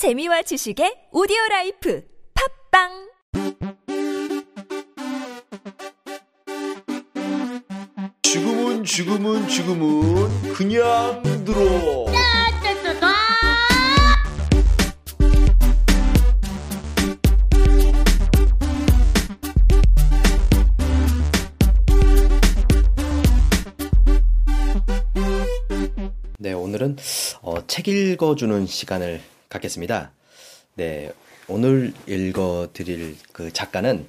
재미와 지식의 오디오 라이프 팝빵! 지금은 지금은 지금은 그냥 들어. 네, 오늘은 어, 책 읽어주는 시간을 갖겠습니다. 네, 오늘 읽어드릴 그 작가는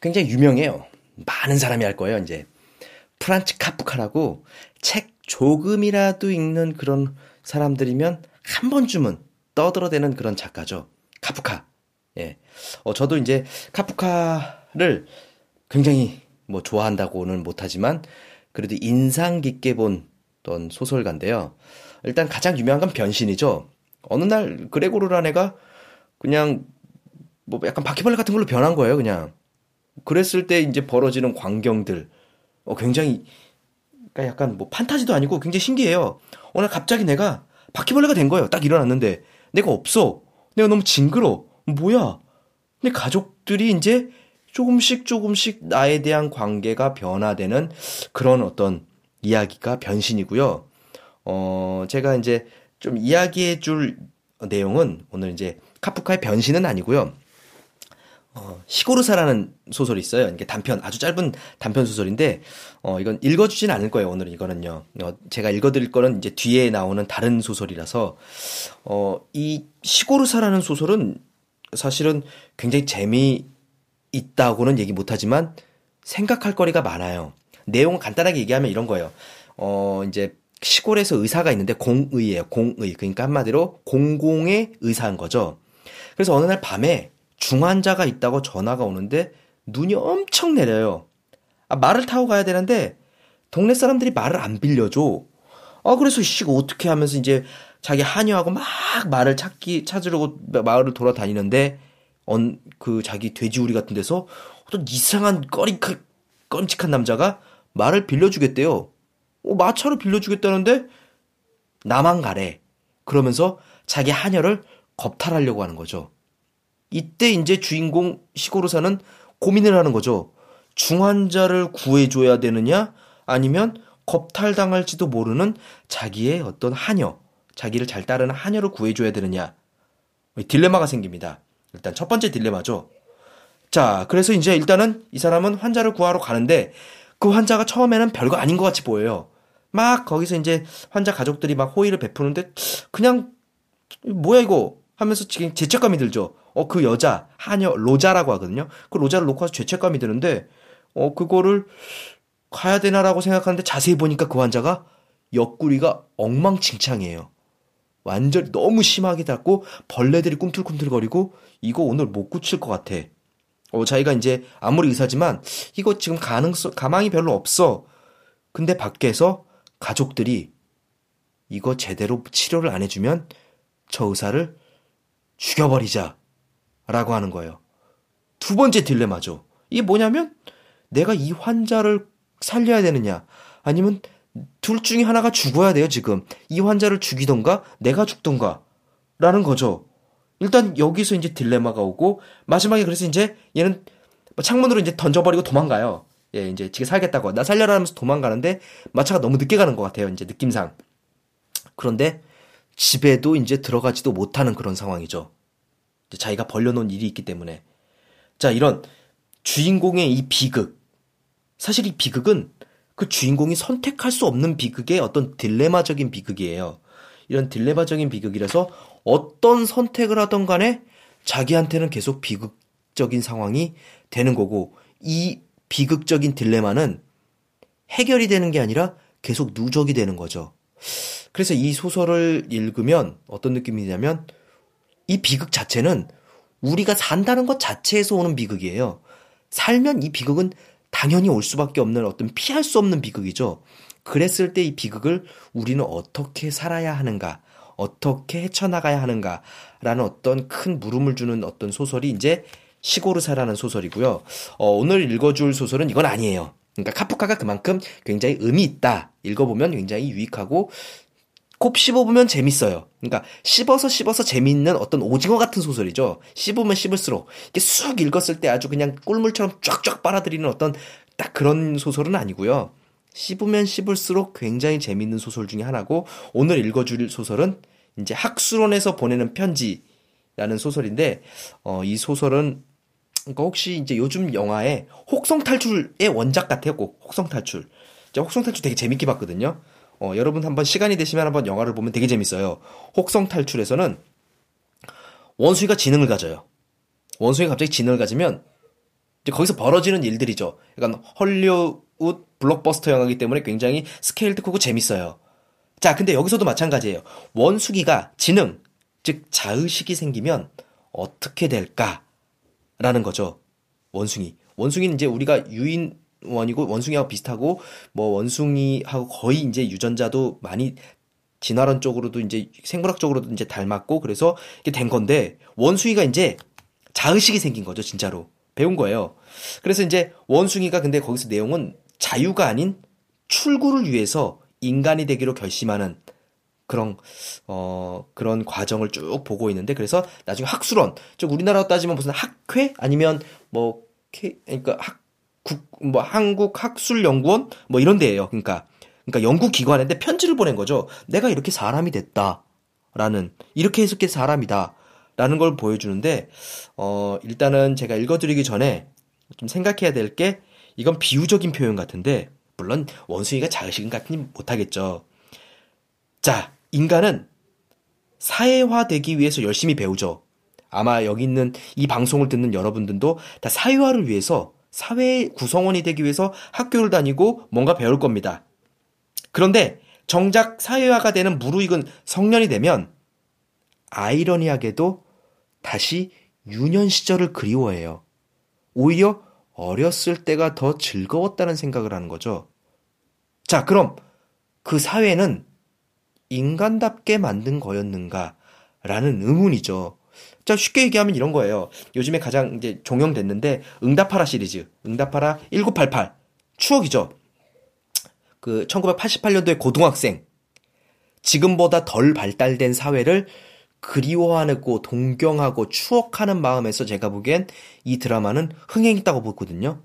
굉장히 유명해요. 많은 사람이 알 거예요, 이제. 프란츠 카프카라고 책 조금이라도 읽는 그런 사람들이면 한 번쯤은 떠들어대는 그런 작가죠. 카프카. 예. 어, 저도 이제 카프카를 굉장히 뭐 좋아한다고는 못하지만 그래도 인상 깊게 본 어떤 소설가인데요. 일단 가장 유명한 건 변신이죠. 어느 날 그레고르라는 애가 그냥 뭐 약간 바퀴벌레 같은 걸로 변한 거예요, 그냥. 그랬을 때 이제 벌어지는 광경들. 어, 굉장히, 그러니까 약간 뭐 판타지도 아니고 굉장히 신기해요. 어느 날 갑자기 내가 바퀴벌레가 된 거예요. 딱 일어났는데. 내가 없어. 내가 너무 징그러. 뭐야. 내 가족들이 이제 조금씩 조금씩 나에 대한 관계가 변화되는 그런 어떤 이야기가 변신이고요. 어, 제가 이제 좀 이야기해 줄 내용은 오늘 이제 카프카의 변신은 아니고요. 어, 시고르사라는 소설이 있어요. 이게 단편, 아주 짧은 단편 소설인데, 어, 이건 읽어주진 않을 거예요, 오늘은 이거는요. 어, 제가 읽어드릴 거는 이제 뒤에 나오는 다른 소설이라서, 어, 이 시고르사라는 소설은 사실은 굉장히 재미있다고는 얘기 못하지만, 생각할 거리가 많아요. 내용을 간단하게 얘기하면 이런 거예요. 어, 이제 시골에서 의사가 있는데 공의예요. 공의. 그러니까 한마디로 공공의 의사인 거죠. 그래서 어느 날 밤에 중환자가 있다고 전화가 오는데 눈이 엄청 내려요. 아, 말을 타고 가야 되는데 동네 사람들이 말을 안 빌려줘. 아, 그래서 씨가 어떻게 하면서 이제 자기 한여하고 막 말을 찾기, 찾으려고 마을을 돌아다니는데, 언, 그 자기 돼지우리 같은 데서 어떤 이상한 꺼리, 끔찍한 남자가 말을 빌려주겠대요. 어, 마차를 빌려주겠다는데 나만 가래. 그러면서 자기 하녀를 겁탈하려고 하는 거죠. 이때 이제 주인공 시고르사는 고민을 하는 거죠. 중환자를 구해줘야 되느냐 아니면 겁탈당할지도 모르는 자기의 어떤 하녀, 자기를 잘 따르는 하녀를 구해줘야 되느냐. 딜레마가 생깁니다. 일단 첫 번째 딜레마죠. 자, 그래서 이제 일단은 이 사람은 환자를 구하러 가는데 그 환자가 처음에는 별거 아닌 것 같이 보여요. 막 거기서 이제 환자 가족들이 막 호의를 베푸는데 그냥 뭐야 이거 하면서 지금 죄책감이 들죠. 어, 그 여자, 하녀, 로자라고 하거든요. 그 로자를 놓고 와서 죄책감이 드는데, 어, 그거를 가야 되나라고 생각하는데 자세히 보니까 그 환자가 옆구리가 엉망진창이에요. 완전 너무 심하게 닿고 벌레들이 꿈틀꿈틀거리고 이거 오늘 못 고칠 것 같아. 어, 자기가 이제 아무리 의사지만 이거 지금 가능성, 가망이 별로 없어. 근데 밖에서 가족들이 이거 제대로 치료를 안 해주면 저 의사를 죽여버리자. 라고 하는 거예요. 두 번째 딜레마죠. 이게 뭐냐면 내가 이 환자를 살려야 되느냐 아니면 둘 중에 하나가 죽어야 돼요, 지금. 이 환자를 죽이던가 내가 죽던가 라는 거죠. 일단 여기서 이제 딜레마가 오고 마지막에 그래서 이제 얘는 창문으로 이제 던져버리고 도망가요. 예, 이제 지금 살겠다고 나 살려라 하면서 도망가는데 마차가 너무 늦게 가는 것 같아요. 이제 느낌상. 그런데 집에도 이제 들어가지도 못하는 그런 상황이죠. 자기가 벌려놓은 일이 있기 때문에. 자, 이런 주인공의 이 비극. 사실 이 비극은 그 주인공이 선택할 수 없는 비극의 어떤 딜레마적인 비극이에요. 이런 딜레마적인 비극이라서 어떤 선택을 하던 간에 자기한테는 계속 비극적인 상황이 되는 거고 이 비극적인 딜레마는 해결이 되는 게 아니라 계속 누적이 되는 거죠. 그래서 이 소설을 읽으면 어떤 느낌이냐면 이 비극 자체는 우리가 산다는 것 자체에서 오는 비극이에요. 살면 이 비극은 당연히 올 수밖에 없는 어떤 피할 수 없는 비극이죠. 그랬을 때 이 비극을 우리는 어떻게 살아야 하는가, 어떻게 헤쳐나가야 하는가라는 어떤 큰 물음을 주는 어떤 소설이 이제 시고르사라는 소설이고요. 어, 오늘 읽어줄 소설은 이건 아니에요. 그러니까 카프카가 그만큼 굉장히 의미 있다. 읽어보면 굉장히 유익하고 곱 씹어보면 재밌어요. 그러니까 씹어서 씹어서 재밌는 어떤 오징어 같은 소설이죠. 씹으면 씹을수록 이게 쑥 읽었을 때 아주 그냥 꿀물처럼 쫙쫙 빨아들이는 어떤 딱 그런 소설은 아니고요. 씹으면 씹을수록 굉장히 재밌는 소설 중에 하나고 오늘 읽어줄 소설은 이제 학술원에서 보내는 편지라는 소설인데 어, 이 소설은 그러니까 혹시 이제 요즘 영화에 혹성 탈출의 원작 같아요. 꼭 혹성 탈출. 혹성 탈출 되게 재밌게 봤거든요. 어, 여러분 한번 시간이 되시면 한번 영화를 보면 되게 재밌어요. 혹성 탈출에서는 원숭이가 지능을 가져요. 원숭이가 갑자기 지능을 가지면 이제 거기서 벌어지는 일들이죠. 약간 헐리우드 블록버스터 영화이기 때문에 굉장히 스케일도 크고 재밌어요. 자, 근데 여기서도 마찬가지예요. 원숭이가 지능, 즉 자의식이 생기면 어떻게 될까 라는 거죠. 원숭이. 원숭이는 이제 우리가 유인 원이고 원숭이하고 비슷하고 뭐 원숭이하고 거의 이제 유전자도 많이 진화론 쪽으로도 이제 생물학적으로도 이제 닮았고 그래서 이게 된 건데 원숭이가 이제 자의식이 생긴 거죠 진짜로 배운 거예요. 그래서 이제 원숭이가 근데 거기서 내용은 자유가 아닌 출구를 위해서 인간이 되기로 결심하는 그런 어 그런 과정을 쭉 보고 있는데 그래서 나중에 학술원 즉 우리나라로 따지면 무슨 학회 아니면 뭐 그러니까 학 국, 뭐, 한국 학술 연구원? 뭐 이런 데예요 그러니까. 그러니까 연구 기관인데 편지를 보낸 거죠. 내가 이렇게 사람이 됐다. 라는, 이렇게 해석해 사람이다. 라는 걸 보여주는데, 어, 일단은 제가 읽어드리기 전에 좀 생각해야 될 게, 이건 비유적인 표현 같은데, 물론 원숭이가 자의식은 같니 못하겠죠. 자, 인간은 사회화되기 위해서 열심히 배우죠. 아마 여기 있는 이 방송을 듣는 여러분들도 다 사회화를 위해서 사회 구성원이 되기 위해서 학교를 다니고 뭔가 배울 겁니다. 그런데 정작 사회화가 되는 무르익은 성년이 되면 아이러니하게도 다시 유년 시절을 그리워해요. 오히려 어렸을 때가 더 즐거웠다는 생각을 하는 거죠. 자, 그럼 그 사회는 인간답게 만든 거였는가? 라는 의문이죠. 자, 쉽게 얘기하면 이런 거예요. 요즘에 가장 이제 종영됐는데, 응답하라 시리즈. 응답하라 1988. 추억이죠. 그, 1988년도에 고등학생. 지금보다 덜 발달된 사회를 그리워하고 동경하고 추억하는 마음에서 제가 보기엔 이 드라마는 흥행했다고 보거든요.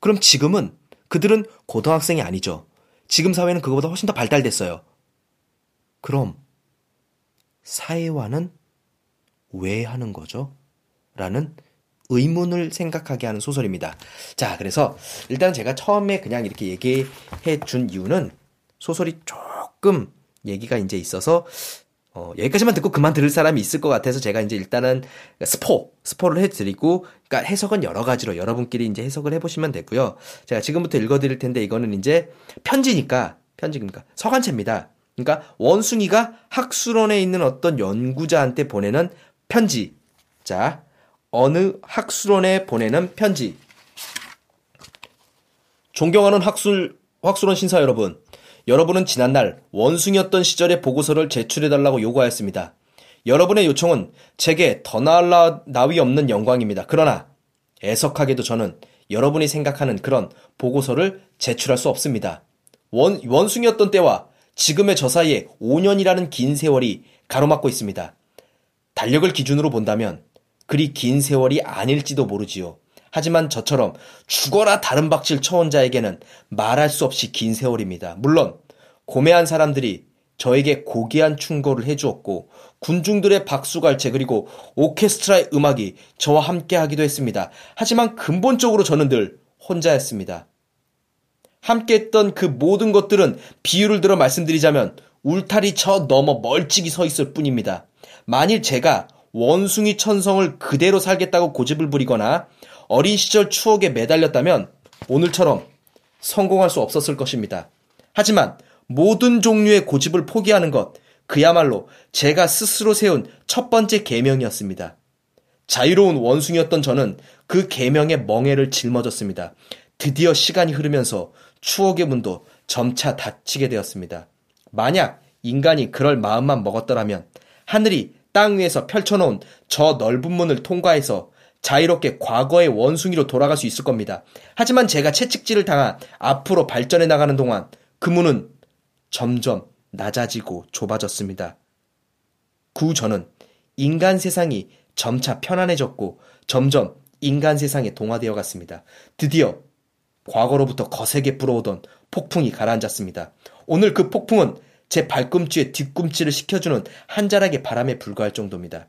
그럼 지금은 그들은 고등학생이 아니죠. 지금 사회는 그거보다 훨씬 더 발달됐어요. 그럼 사회와는 왜 하는 거죠? 라는 의문을 생각하게 하는 소설입니다. 자, 그래서 일단 제가 처음에 그냥 이렇게 얘기해 준 이유는 소설이 조금 얘기가 이제 있어서 어, 여기까지만 듣고 그만 들을 사람이 있을 것 같아서 제가 이제 일단은 스포, 스포를 해드리고, 그러니까 해석은 여러 가지로 여러분끼리 이제 해석을 해보시면 되고요. 제가 지금부터 읽어드릴 텐데 이거는 이제 편지니까, 편지니까 서간체입니다. 그러니까 원숭이가 학술원에 있는 어떤 연구자한테 보내는 편지. 자, 어느 학술원에 보내는 편지. 존경하는 학술, 학술원 신사 여러분. 여러분은 지난날 원숭이였던 시절의 보고서를 제출해달라고 요구하였습니다. 여러분의 요청은 제게 더 나을 나위 없는 영광입니다. 그러나 애석하게도 저는 여러분이 생각하는 그런 보고서를 제출할 수 없습니다. 원, 원숭이였던 때와 지금의 저 사이에 5년이라는 긴 세월이 가로막고 있습니다. 달력을 기준으로 본다면 그리 긴 세월이 아닐지도 모르지요. 하지만 저처럼 죽어라 다른 박질 처원자에게는 말할 수 없이 긴 세월입니다. 물론 고매한 사람들이 저에게 고귀한 충고를 해주었고 군중들의 박수갈채 그리고 오케스트라의 음악이 저와 함께 하기도 했습니다. 하지만 근본적으로 저는 늘 혼자였습니다. 함께 했던 그 모든 것들은 비유를 들어 말씀드리자면 울타리 저 넘어 멀찍이 서 있을 뿐입니다. 만일 제가 원숭이 천성을 그대로 살겠다고 고집을 부리거나 어린 시절 추억에 매달렸다면 오늘처럼 성공할 수 없었을 것입니다. 하지만 모든 종류의 고집을 포기하는 것, 그야말로 제가 스스로 세운 첫 번째 계명이었습니다. 자유로운 원숭이였던 저는 그 계명의 멍해를 짊어졌습니다. 드디어 시간이 흐르면서 추억의 문도 점차 닫히게 되었습니다. 만약 인간이 그럴 마음만 먹었더라면 하늘이 땅 위에서 펼쳐놓은 저 넓은 문을 통과해서 자유롭게 과거의 원숭이로 돌아갈 수 있을 겁니다. 하지만 제가 채찍질을 당한 앞으로 발전해 나가는 동안 그 문은 점점 낮아지고 좁아졌습니다. 구 저는 인간 세상이 점차 편안해졌고 점점 인간 세상에 동화되어 갔습니다. 드디어 과거로부터 거세게 불어오던 폭풍이 가라앉았습니다. 오늘 그 폭풍은 제 발꿈치에 뒤꿈치를 식혀주는 한 자락의 바람에 불과할 정도입니다.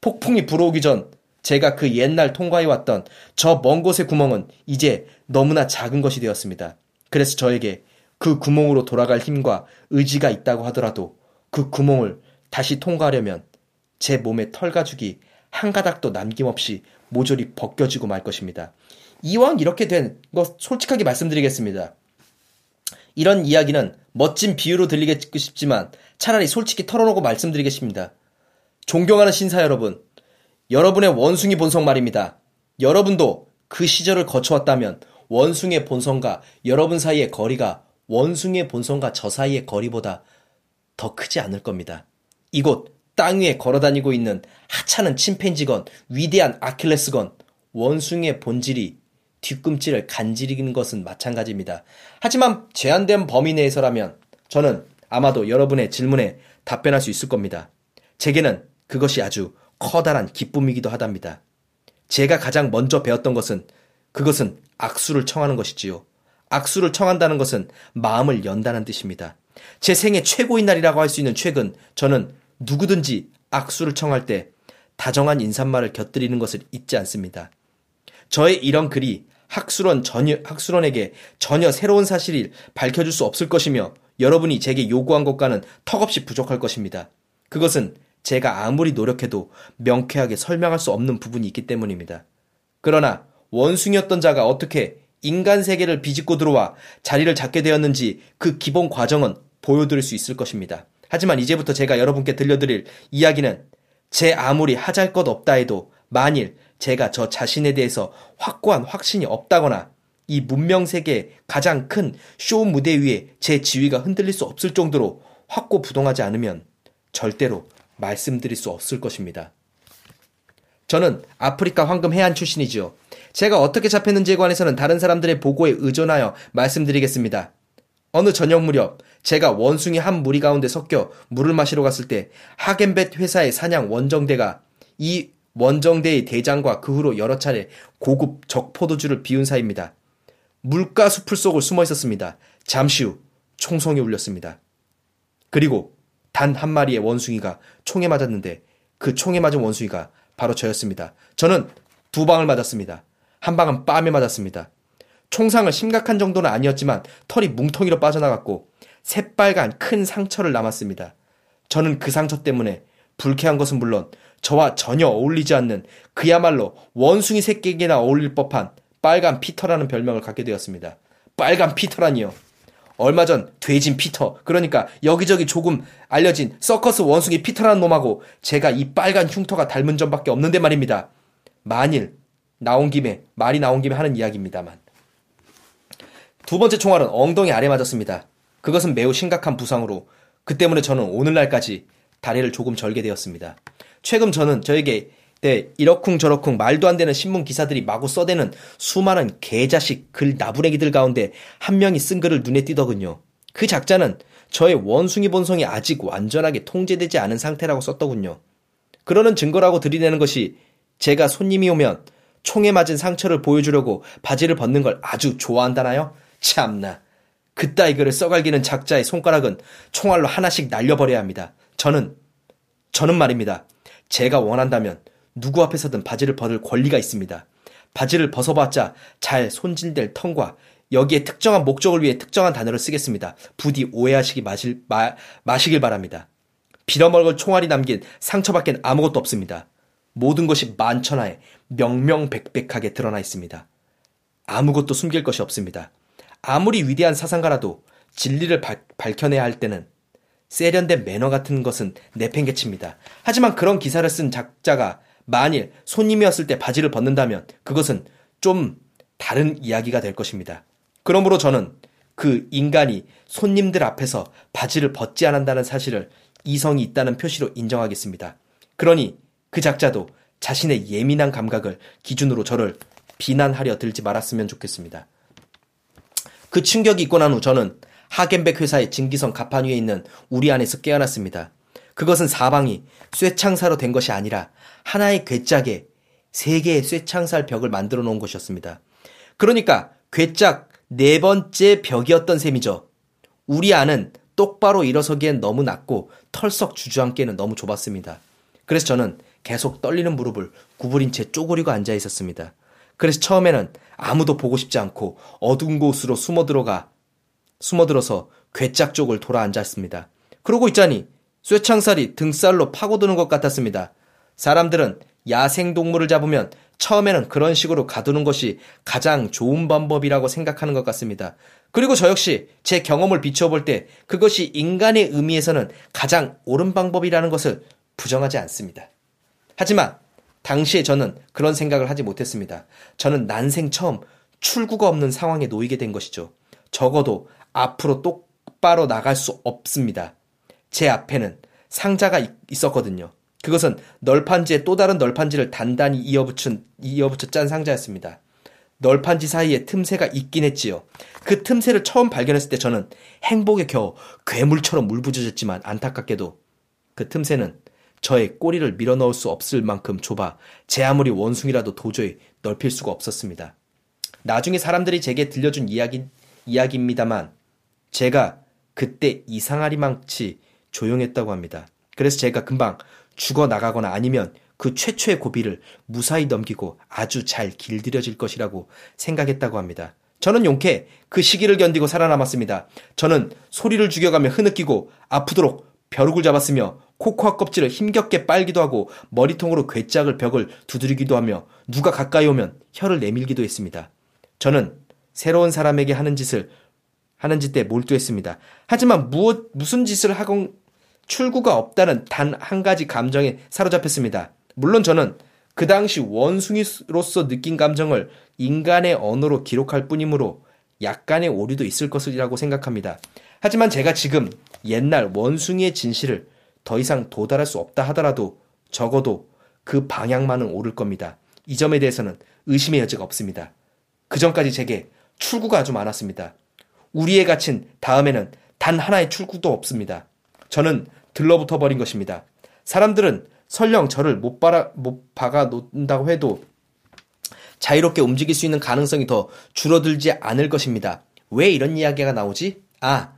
폭풍이 불어오기 전 제가 그 옛날 통과해왔던 저 먼 곳의 구멍은 이제 너무나 작은 것이 되었습니다. 그래서 저에게 그 구멍으로 돌아갈 힘과 의지가 있다고 하더라도 그 구멍을 다시 통과하려면 제 몸의 털 가죽이 한 가닥도 남김없이 모조리 벗겨지고 말 것입니다. 이왕 이렇게 된 거 솔직하게 말씀드리겠습니다. 이런 이야기는 멋진 비유로 들리겠 싶지만 차라리 솔직히 털어놓고 말씀드리겠습니다. 존경하는 신사 여러분, 여러분의 원숭이 본성 말입니다. 여러분도 그 시절을 거쳐왔다면 원숭이의 본성과 여러분 사이의 거리가 원숭이의 본성과 저 사이의 거리보다 더 크지 않을 겁니다. 이곳 땅 위에 걸어다니고 있는 하찮은 침팬지건, 위대한 아킬레스건, 원숭이의 본질이 뒤꿈치를 간지리는 것은 마찬가지입니다. 하지만 제한된 범위 내에서라면 저는 아마도 여러분의 질문에 답변할 수 있을 겁니다. 제게는 그것이 아주 커다란 기쁨이기도 하답니다. 제가 가장 먼저 배웠던 것은 그것은 악수를 청하는 것이지요. 악수를 청한다는 것은 마음을 연다는 뜻입니다. 제 생애 최고인 날이라고 할 수 있는 최근 저는 누구든지 악수를 청할 때 다정한 인사말을 곁들이는 것을 잊지 않습니다. 저의 이런 글이 학술원 전혀, 학술원에게 전혀 새로운 사실을 밝혀줄 수 없을 것이며 여러분이 제게 요구한 것과는 턱없이 부족할 것입니다. 그것은 제가 아무리 노력해도 명쾌하게 설명할 수 없는 부분이 있기 때문입니다. 그러나 원숭이였던 자가 어떻게 인간 세계를 비집고 들어와 자리를 잡게 되었는지 그 기본 과정은 보여드릴 수 있을 것입니다. 하지만 이제부터 제가 여러분께 들려드릴 이야기는 제 아무리 하잘 것 없다 해도 만일 제가 저 자신에 대해서 확고한 확신이 없다거나 이 문명 세계의 가장 큰 쇼 무대 위에 제 지위가 흔들릴 수 없을 정도로 확고부동하지 않으면 절대로 말씀드릴 수 없을 것입니다. 저는 아프리카 황금 해안 출신이지요. 제가 어떻게 잡혔는지에 관해서는 다른 사람들의 보고에 의존하여 말씀드리겠습니다. 어느 저녁 무렵 제가 원숭이 한 무리 가운데 섞여 물을 마시러 갔을 때 하겐벳 회사의 사냥 원정대가 이 원정대의 대장과 그 후로 여러 차례 고급 적포도주를 비운 사이입니다. 물가 수풀 속을 숨어 있었습니다. 잠시 후 총성이 울렸습니다. 그리고 단 한 마리의 원숭이가 총에 맞았는데 그 총에 맞은 원숭이가 바로 저였습니다. 저는 두 방을 맞았습니다. 한 방은 뺨에 맞았습니다. 총상은 심각한 정도는 아니었지만 털이 뭉텅이로 빠져나갔고 새빨간 큰 상처를 남겼습니다. 저는 그 상처 때문에 불쾌한 것은 물론 저와 전혀 어울리지 않는 그야말로 원숭이 새끼에게나 어울릴 법한 빨간 피터라는 별명을 갖게 되었습니다. 빨간 피터라니요. 얼마 전 뒈진 피터, 그러니까 여기저기 조금 알려진 서커스 원숭이 피터라는 놈하고 제가 이 빨간 흉터가 닮은 점밖에 없는데 말입니다. 만일 나온 김에 말이 나온 김에 하는 이야기입니다만. 두 번째 총알은 엉덩이 아래 맞았습니다. 그것은 매우 심각한 부상으로 그 때문에 저는 오늘날까지 다리를 조금 절게 되었습니다. 최근 저는 저에게 네, 이러쿵 저러쿵 말도 안 되는 신문 기사들이 마구 써대는 수많은 개자식 글 나부랭이들 가운데 한 명이 쓴 글을 눈에 띄더군요. 그 작자는 저의 원숭이 본성이 아직 완전하게 통제되지 않은 상태라고 썼더군요. 그러는 증거라고 들이대는 것이 제가 손님이 오면 총에 맞은 상처를 보여주려고 바지를 벗는 걸 아주 좋아한다나요? 참나. 그따위 글을 써갈기는 작자의 손가락은 총알로 하나씩 날려버려야 합니다. 저는, 저는 말입니다. 제가 원한다면 누구 앞에서든 바지를 벗을 권리가 있습니다. 바지를 벗어봤자 잘 손질될 턴과 여기에 특정한 목적을 위해 특정한 단어를 쓰겠습니다. 부디 오해하시기 마실, 마, 마시길 바랍니다. 빌어먹을 총알이 남긴 상처밖엔 아무것도 없습니다. 모든 것이 만천하에 명명백백하게 드러나 있습니다. 아무것도 숨길 것이 없습니다. 아무리 위대한 사상가라도 진리를 바, 밝혀내야 할 때는 세련된 매너 같은 것은 내팽개칩니다. 하지만 그런 기사를 쓴 작자가 만일 손님이었을 때 바지를 벗는다면 그것은 좀 다른 이야기가 될 것입니다. 그러므로 저는 그 인간이 손님들 앞에서 바지를 벗지 않는다는 사실을 이성이 있다는 표시로 인정하겠습니다. 그러니 그 작자도 자신의 예민한 감각을 기준으로 저를 비난하려 들지 말았으면 좋겠습니다. 그 충격이 있고 난 후 저는 하겐백 회사의 증기성 가판 위에 있는 우리 안에서 깨어났습니다. 그것은 사방이 쇠창사로 된 것이 아니라 하나의 괴짝에 세 개의 쇠창살 벽을 만들어 놓은 것이었습니다. 그러니까 괴짝 네 번째 벽이었던 셈이죠. 우리 안은 똑바로 일어서기엔 너무 낮고 털썩 주저앉기에는 너무 좁았습니다. 그래서 저는 계속 떨리는 무릎을 구부린 채 쪼그리고 앉아 있었습니다. 그래서 처음에는 아무도 보고 싶지 않고 어두운 곳으로 숨어 들어가 숨어들어서 괴짝 쪽을 돌아 앉았습니다. 그러고 있자니 쇠창살이 등살로 파고드는 것 같았습니다. 사람들은 야생 동물을 잡으면 처음에는 그런 식으로 가두는 것이 가장 좋은 방법이라고 생각하는 것 같습니다. 그리고 저 역시 제 경험을 비춰볼 때 그것이 인간의 의미에서는 가장 옳은 방법이라는 것을 부정하지 않습니다. 하지만 당시에 저는 그런 생각을 하지 못했습니다. 저는 난생 처음 출구가 없는 상황에 놓이게 된 것이죠. 적어도 앞으로 똑바로 나갈 수 없습니다. 제 앞에는 상자가 있었거든요. 그것은 널판지에 또 다른 널판지를 단단히 이어붙인, 이어붙여 짠 상자였습니다. 널판지 사이에 틈새가 있긴 했지요. 그 틈새를 처음 발견했을 때 저는 행복에 겨워 괴물처럼 물부짖었지만 안타깝게도 그 틈새는 저의 꼬리를 밀어 넣을 수 없을 만큼 좁아 제 아무리 원숭이라도 도저히 넓힐 수가 없었습니다. 나중에 사람들이 제게 들려준 이야기, 이야기입니다만 제가 그때 이상하리망치 조용했다고 합니다. 그래서 제가 금방 죽어 나가거나 아니면 그 최초의 고비를 무사히 넘기고 아주 잘 길들여질 것이라고 생각했다고 합니다. 저는 용케 그 시기를 견디고 살아남았습니다. 저는 소리를 죽여가며 흐느끼고 아프도록 벼룩을 잡았으며 코코아 껍질을 힘겹게 빨기도 하고 머리통으로 괴짝을 벽을 두드리기도 하며 누가 가까이 오면 혀를 내밀기도 했습니다. 저는 새로운 사람에게 하는 짓을 하는 짓에 몰두했습니다. 하지만 무엇 무슨 짓을 하건 출구가 없다는 단 한 가지 감정에 사로잡혔습니다. 물론 저는 그 당시 원숭이로서 느낀 감정을 인간의 언어로 기록할 뿐이므로 약간의 오류도 있을 것이라고 생각합니다. 하지만 제가 지금 옛날 원숭이의 진실을 더 이상 도달할 수 없다 하더라도 적어도 그 방향만은 오를 겁니다. 이 점에 대해서는 의심의 여지가 없습니다. 그 전까지 제게 출구가 아주 많았습니다. 우리에 갇힌 다음에는 단 하나의 출구도 없습니다. 저는 들러붙어 버린 것입니다. 사람들은 설령 저를 못, 바라, 못 박아 놓는다고 해도 자유롭게 움직일 수 있는 가능성이 더 줄어들지 않을 것입니다. 왜 이런 이야기가 나오지? 아,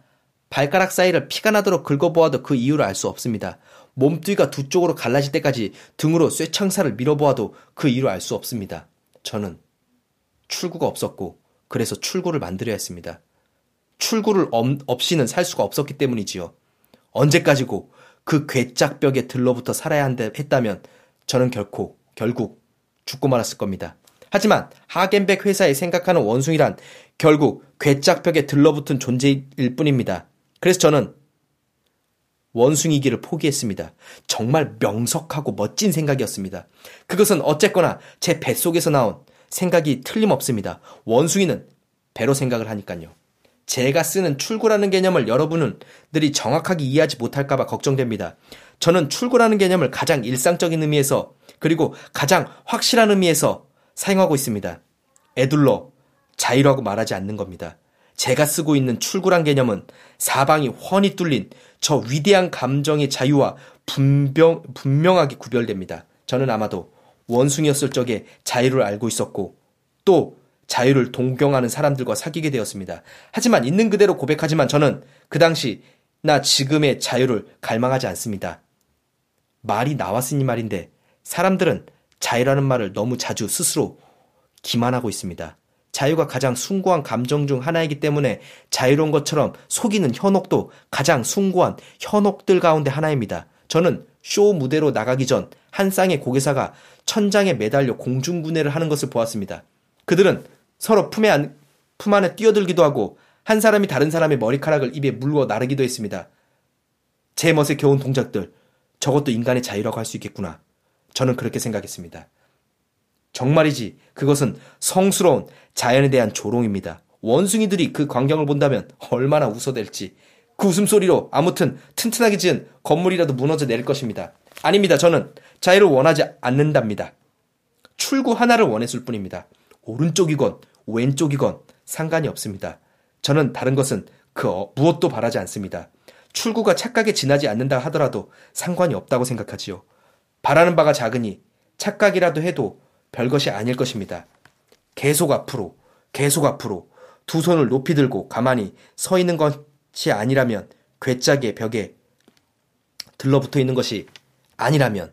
발가락 사이를 피가 나도록 긁어보아도 그 이유를 알 수 없습니다. 몸뚱이가 두 쪽으로 갈라질 때까지 등으로 쇠창살을 밀어보아도 그 이유를 알 수 없습니다. 저는 출구가 없었고 그래서 출구를 만들어야 했습니다. 출구를 없이는 살 수가 없었기 때문이지요. 언제까지고 그 괴짝벽에 들러붙어 살아야 한다 했다면 저는 결코 결국 죽고 말았을 겁니다. 하지만 하겐백 회사에 생각하는 원숭이란 결국 괴짝벽에 들러붙은 존재일 뿐입니다. 그래서 저는 원숭이기를 포기했습니다. 정말 명석하고 멋진 생각이었습니다. 그것은 어쨌거나 제 뱃속에서 나온 생각이 틀림없습니다. 원숭이는 배로 생각을 하니까요. 제가 쓰는 출구라는 개념을 여러분들이 정확하게 이해하지 못할까봐 걱정됩니다. 저는 출구라는 개념을 가장 일상적인 의미에서 그리고 가장 확실한 의미에서 사용하고 있습니다. 애둘러 자유라고 말하지 않는 겁니다. 제가 쓰고 있는 출구란 개념은 사방이 훤히 뚫린 저 위대한 감정의 자유와 분명, 분명하게 구별됩니다. 저는 아마도 원숭이였을 적에 자유를 알고 있었고 또 자유를 동경하는 사람들과 사귀게 되었습니다. 하지만 있는 그대로 고백하지만 저는 그 당시 나 지금의 자유를 갈망하지 않습니다. 말이 나왔으니 말인데 사람들은 자유라는 말을 너무 자주 스스로 기만하고 있습니다. 자유가 가장 숭고한 감정 중 하나이기 때문에 자유로운 것처럼 속이는 현혹도 가장 숭고한 현혹들 가운데 하나입니다. 저는 쇼 무대로 나가기 전 한 쌍의 고개사가 천장에 매달려 공중분해를 하는 것을 보았습니다. 그들은 서로 품에 안, 품 안에 뛰어들기도 하고 한 사람이 다른 사람의 머리카락을 입에 물고 나르기도 했습니다. 제 멋에 겨운 동작들, 저것도 인간의 자유라고 할 수 있겠구나. 저는 그렇게 생각했습니다. 정말이지, 그것은 성스러운 자연에 대한 조롱입니다. 원숭이들이 그 광경을 본다면 얼마나 웃어댈지. 그 웃음소리로 아무튼 튼튼하게 지은 건물이라도 무너져 내릴 것입니다. 아닙니다. 저는 자유를 원하지 않는답니다. 출구 하나를 원했을 뿐입니다. 오른쪽이건 왼쪽이건 상관이 없습니다. 저는 다른 것은 그 어- 무엇도 바라지 않습니다. 출구가 착각에 지나지 않는다 하더라도 상관이 없다고 생각하지요. 바라는 바가 작으니 착각이라도 해도 별것이 아닐 것입니다. 계속 앞으로, 계속 앞으로 두 손을 높이 들고 가만히 서 있는 것이 아니라면 괴짜기의 벽에 들러붙어 있는 것이 아니라면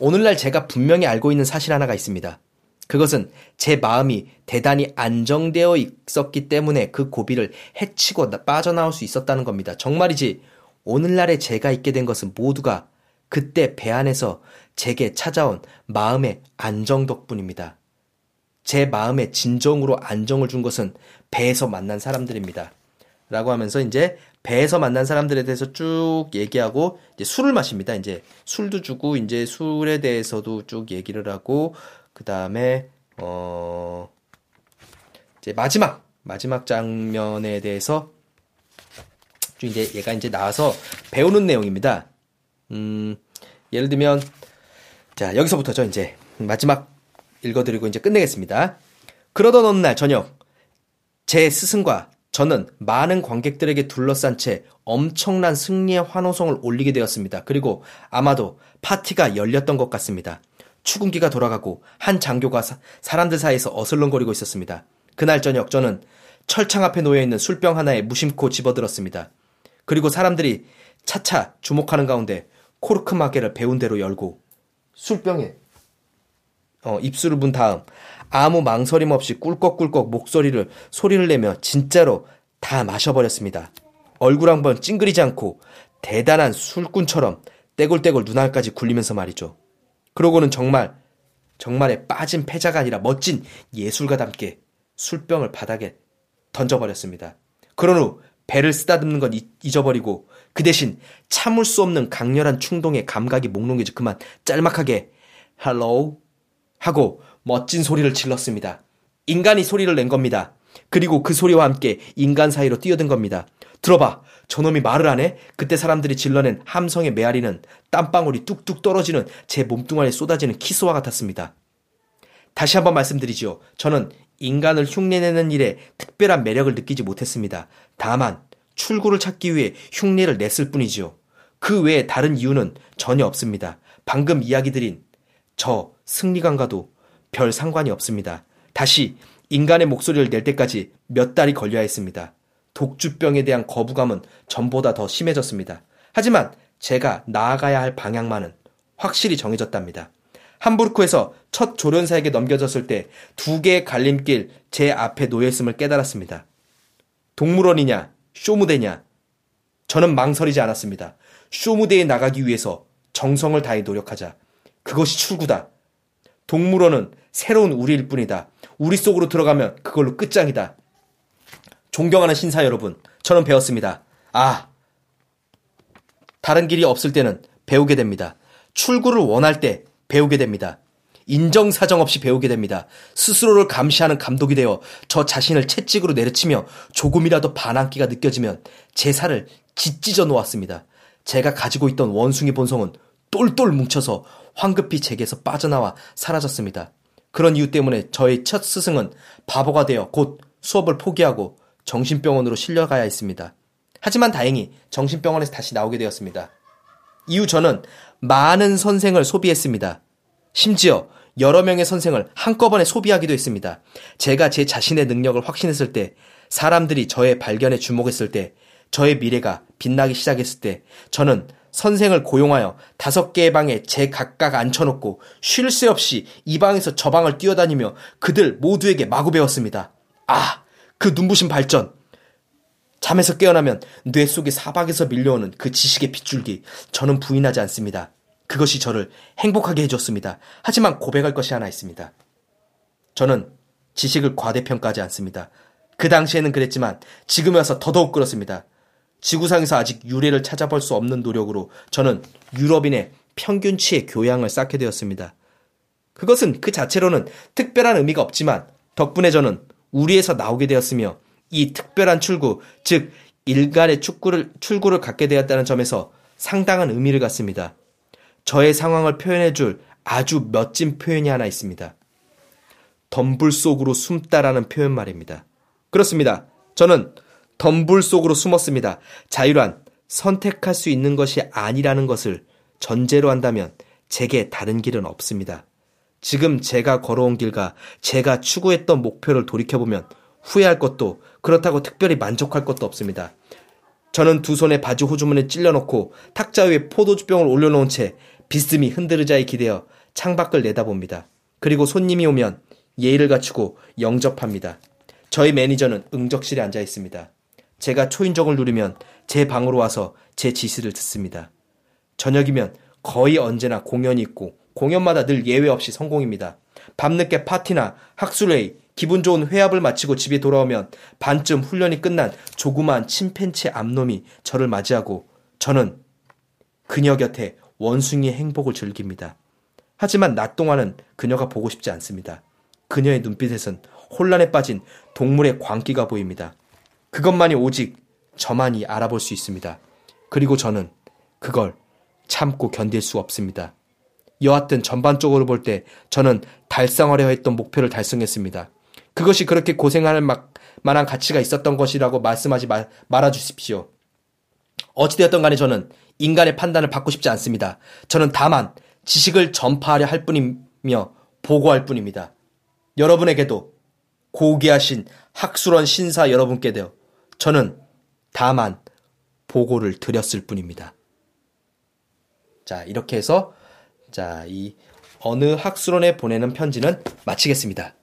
오늘날 제가 분명히 알고 있는 사실 하나가 있습니다. 그것은 제 마음이 대단히 안정되어 있었기 때문에 그 고비를 해치고 나- 빠져나올 수 있었다는 겁니다. 정말이지 오늘날에 제가 있게 된 것은 모두가 그때 배 안에서 제게 찾아온 마음의 안정 덕분입니다. 제 마음에 진정으로 안정을 준 것은 배에서 만난 사람들입니다. 라고 하면서 이제 배에서 만난 사람들에 대해서 쭉 얘기하고 이제 술을 마십니다. 이제 술도 주고 이제 술에 대해서도 쭉 얘기를 하고 그 다음에 어 이제 마지막 마지막 장면에 대해서 쭉 이제 얘가 이제 나와서 배우는 내용입니다. 음 예를 들면 자 여기서부터죠 이제 마지막 읽어드리고 이제 끝내겠습니다. 그러던 어느 날 저녁 제 스승과 저는 많은 관객들에게 둘러싼 채 엄청난 승리의 환호성을 올리게 되었습니다. 그리고 아마도 파티가 열렸던 것 같습니다. 추궁기가 돌아가고 한 장교가 사, 사람들 사이에서 어슬렁거리고 있었습니다. 그날 저녁 저는 철창 앞에 놓여 있는 술병 하나에 무심코 집어들었습니다. 그리고 사람들이 차차 주목하는 가운데 코르크 마개를 배운 대로 열고 술병에 어, 입술을 문 다음 아무 망설임 없이 꿀꺽꿀꺽 목소리를 소리를 내며 진짜로 다 마셔버렸습니다. 얼굴 한 번 찡그리지 않고 대단한 술꾼처럼 떼굴떼굴 눈알까지 굴리면서 말이죠. 그러고는 정말 절망에 빠진 패자가 아니라 멋진 예술가답게 술병을 바닥에 던져버렸습니다. 그런 후 배를 쓰다듬는 건 잊- 잊어버리고 그 대신 참을 수 없는 강렬한 충동에 감각이 몽롱해져 그만 짤막하게 hello 하고 멋진 소리를 질렀습니다. 인간이 소리를 낸 겁니다. 그리고 그 소리와 함께 인간 사이로 뛰어든 겁니다. 들어봐. 저놈이 말을 안 해? 그때 사람들이 질러낸 함성의 메아리는 땀방울이 뚝뚝 떨어지는 제 몸뚱아리에 쏟아지는 키스와 같았습니다. 다시 한번 말씀드리지요. 저는 인간을 흉내내는 일에 특별한 매력을 느끼지 못했습니다. 다만 출구를 찾기 위해 흉내를 냈을 뿐이지요. 그 외에 다른 이유는 전혀 없습니다. 방금 이야기 드린 저 승리감과도 별 상관이 없습니다. 다시 인간의 목소리를 낼 때까지 몇 달이 걸려야 했습니다. 독주병에 대한 거부감은 전보다 더 심해졌습니다. 하지만 제가 나아가야 할 방향만은 확실히 정해졌답니다. 함부르크에서 첫 조련사에게 넘겨졌을 때 두 개의 갈림길 제 앞에 놓여있음을 깨달았습니다. 동물원이냐, 쇼무대냐. 저는 망설이지 않았습니다. 쇼무대에 나가기 위해서 정성을 다해 노력하자. 그것이 출구다. 동물원은 새로운 우리일 뿐이다. 우리 속으로 들어가면 그걸로 끝장이다. 존경하는 신사 여러분, 저는 배웠습니다. 아, 다른 길이 없을 때는 배우게 됩니다. 출구를 원할 때 배우게 됩니다. 인정사정 없이 배우게 됩니다. 스스로를 감시하는 감독이 되어 저 자신을 채찍으로 내려치며 조금이라도 반항기가 느껴지면 제 살을 짓찢어 놓았습니다. 제가 가지고 있던 원숭이 본성은 똘똘 뭉쳐서 황급히 제게서 빠져나와 사라졌습니다. 그런 이유 때문에 저의 첫 스승은 바보가 되어 곧 수업을 포기하고 정신병원으로 실려가야 했습니다. 하지만 다행히 정신병원에서 다시 나오게 되었습니다. 이후 저는 많은 선생을 소비했습니다. 심지어 여러 명의 선생을 한꺼번에 소비하기도 했습니다. 제가 제 자신의 능력을 확신했을 때, 사람들이 저의 발견에 주목했을 때, 저의 미래가 빛나기 시작했을 때, 저는 선생을 고용하여 다섯 개의 방에 제 각각 앉혀놓고 쉴 새 없이 이 방에서 저 방을 뛰어다니며 그들 모두에게 마구 배웠습니다. 아, 그 눈부신 발전! 잠에서 깨어나면 뇌 속에 사박에서 밀려오는 그 지식의 빗줄기, 저는 부인하지 않습니다. 그것이 저를 행복하게 해줬습니다. 하지만 고백할 것이 하나 있습니다. 저는 지식을 과대평가하지 않습니다. 그 당시에는 그랬지만 지금 와서 더더욱 그렇습니다. 지구상에서 아직 유래를 찾아볼 수 없는 노력으로 저는 유럽인의 평균치의 교양을 쌓게 되었습니다. 그것은 그 자체로는 특별한 의미가 없지만 덕분에 저는 우리에서 나오게 되었으며 이 특별한 출구, 즉 일간의 축구를, 출구를 갖게 되었다는 점에서 상당한 의미를 갖습니다. 저의 상황을 표현해 줄 아주 멋진 표현이 하나 있습니다. 덤불 속으로 숨다라는 표현 말입니다. 그렇습니다. 저는 덤불 속으로 숨었습니다. 자유란 선택할 수 있는 것이 아니라는 것을 전제로 한다면 제게 다른 길은 없습니다. 지금 제가 걸어온 길과 제가 추구했던 목표를 돌이켜보면 후회할 것도 그렇다고 특별히 만족할 것도 없습니다. 저는 두 손에 바지 호주머니에 찔러놓고 탁자 위에 포도주병을 올려놓은 채 비스듬히 흔들의자에 기대어 창밖을 내다봅니다. 그리고 손님이 오면 예의를 갖추고 영접합니다. 저희 매니저는 응접실에 앉아 있습니다. 제가 초인종을 누르면 제 방으로 와서 제 지시를 듣습니다. 저녁이면 거의 언제나 공연이 있고 공연마다 늘 예외 없이 성공입니다. 밤늦게 파티나 학술회의, 기분 좋은 회합을 마치고 집에 돌아오면 반쯤 훈련이 끝난 조그만 침팬치 암놈이 저를 맞이하고 저는 그녀 곁에 원숭이의 행복을 즐깁니다. 하지만 낮 동안은 그녀가 보고 싶지 않습니다. 그녀의 눈빛에선 혼란에 빠진 동물의 광기가 보입니다. 그것만이 오직 저만이 알아볼 수 있습니다. 그리고 저는 그걸 참고 견딜 수 없습니다. 여하튼 전반적으로 볼 때 저는 달성하려 했던 목표를 달성했습니다. 그것이 그렇게 고생할 만한 가치가 있었던 것이라고 말씀하지 마, 말아 주십시오. 어찌되었던 간에 저는 인간의 판단을 받고 싶지 않습니다. 저는 다만 지식을 전파하려 할 뿐이며 보고할 뿐입니다. 여러분에게도 고귀하신 학술원 신사 여러분께도 저는 다만 보고를 드렸을 뿐입니다. 자, 이렇게 해서 자, 이 어느 학술원에 보내는 편지는 마치겠습니다.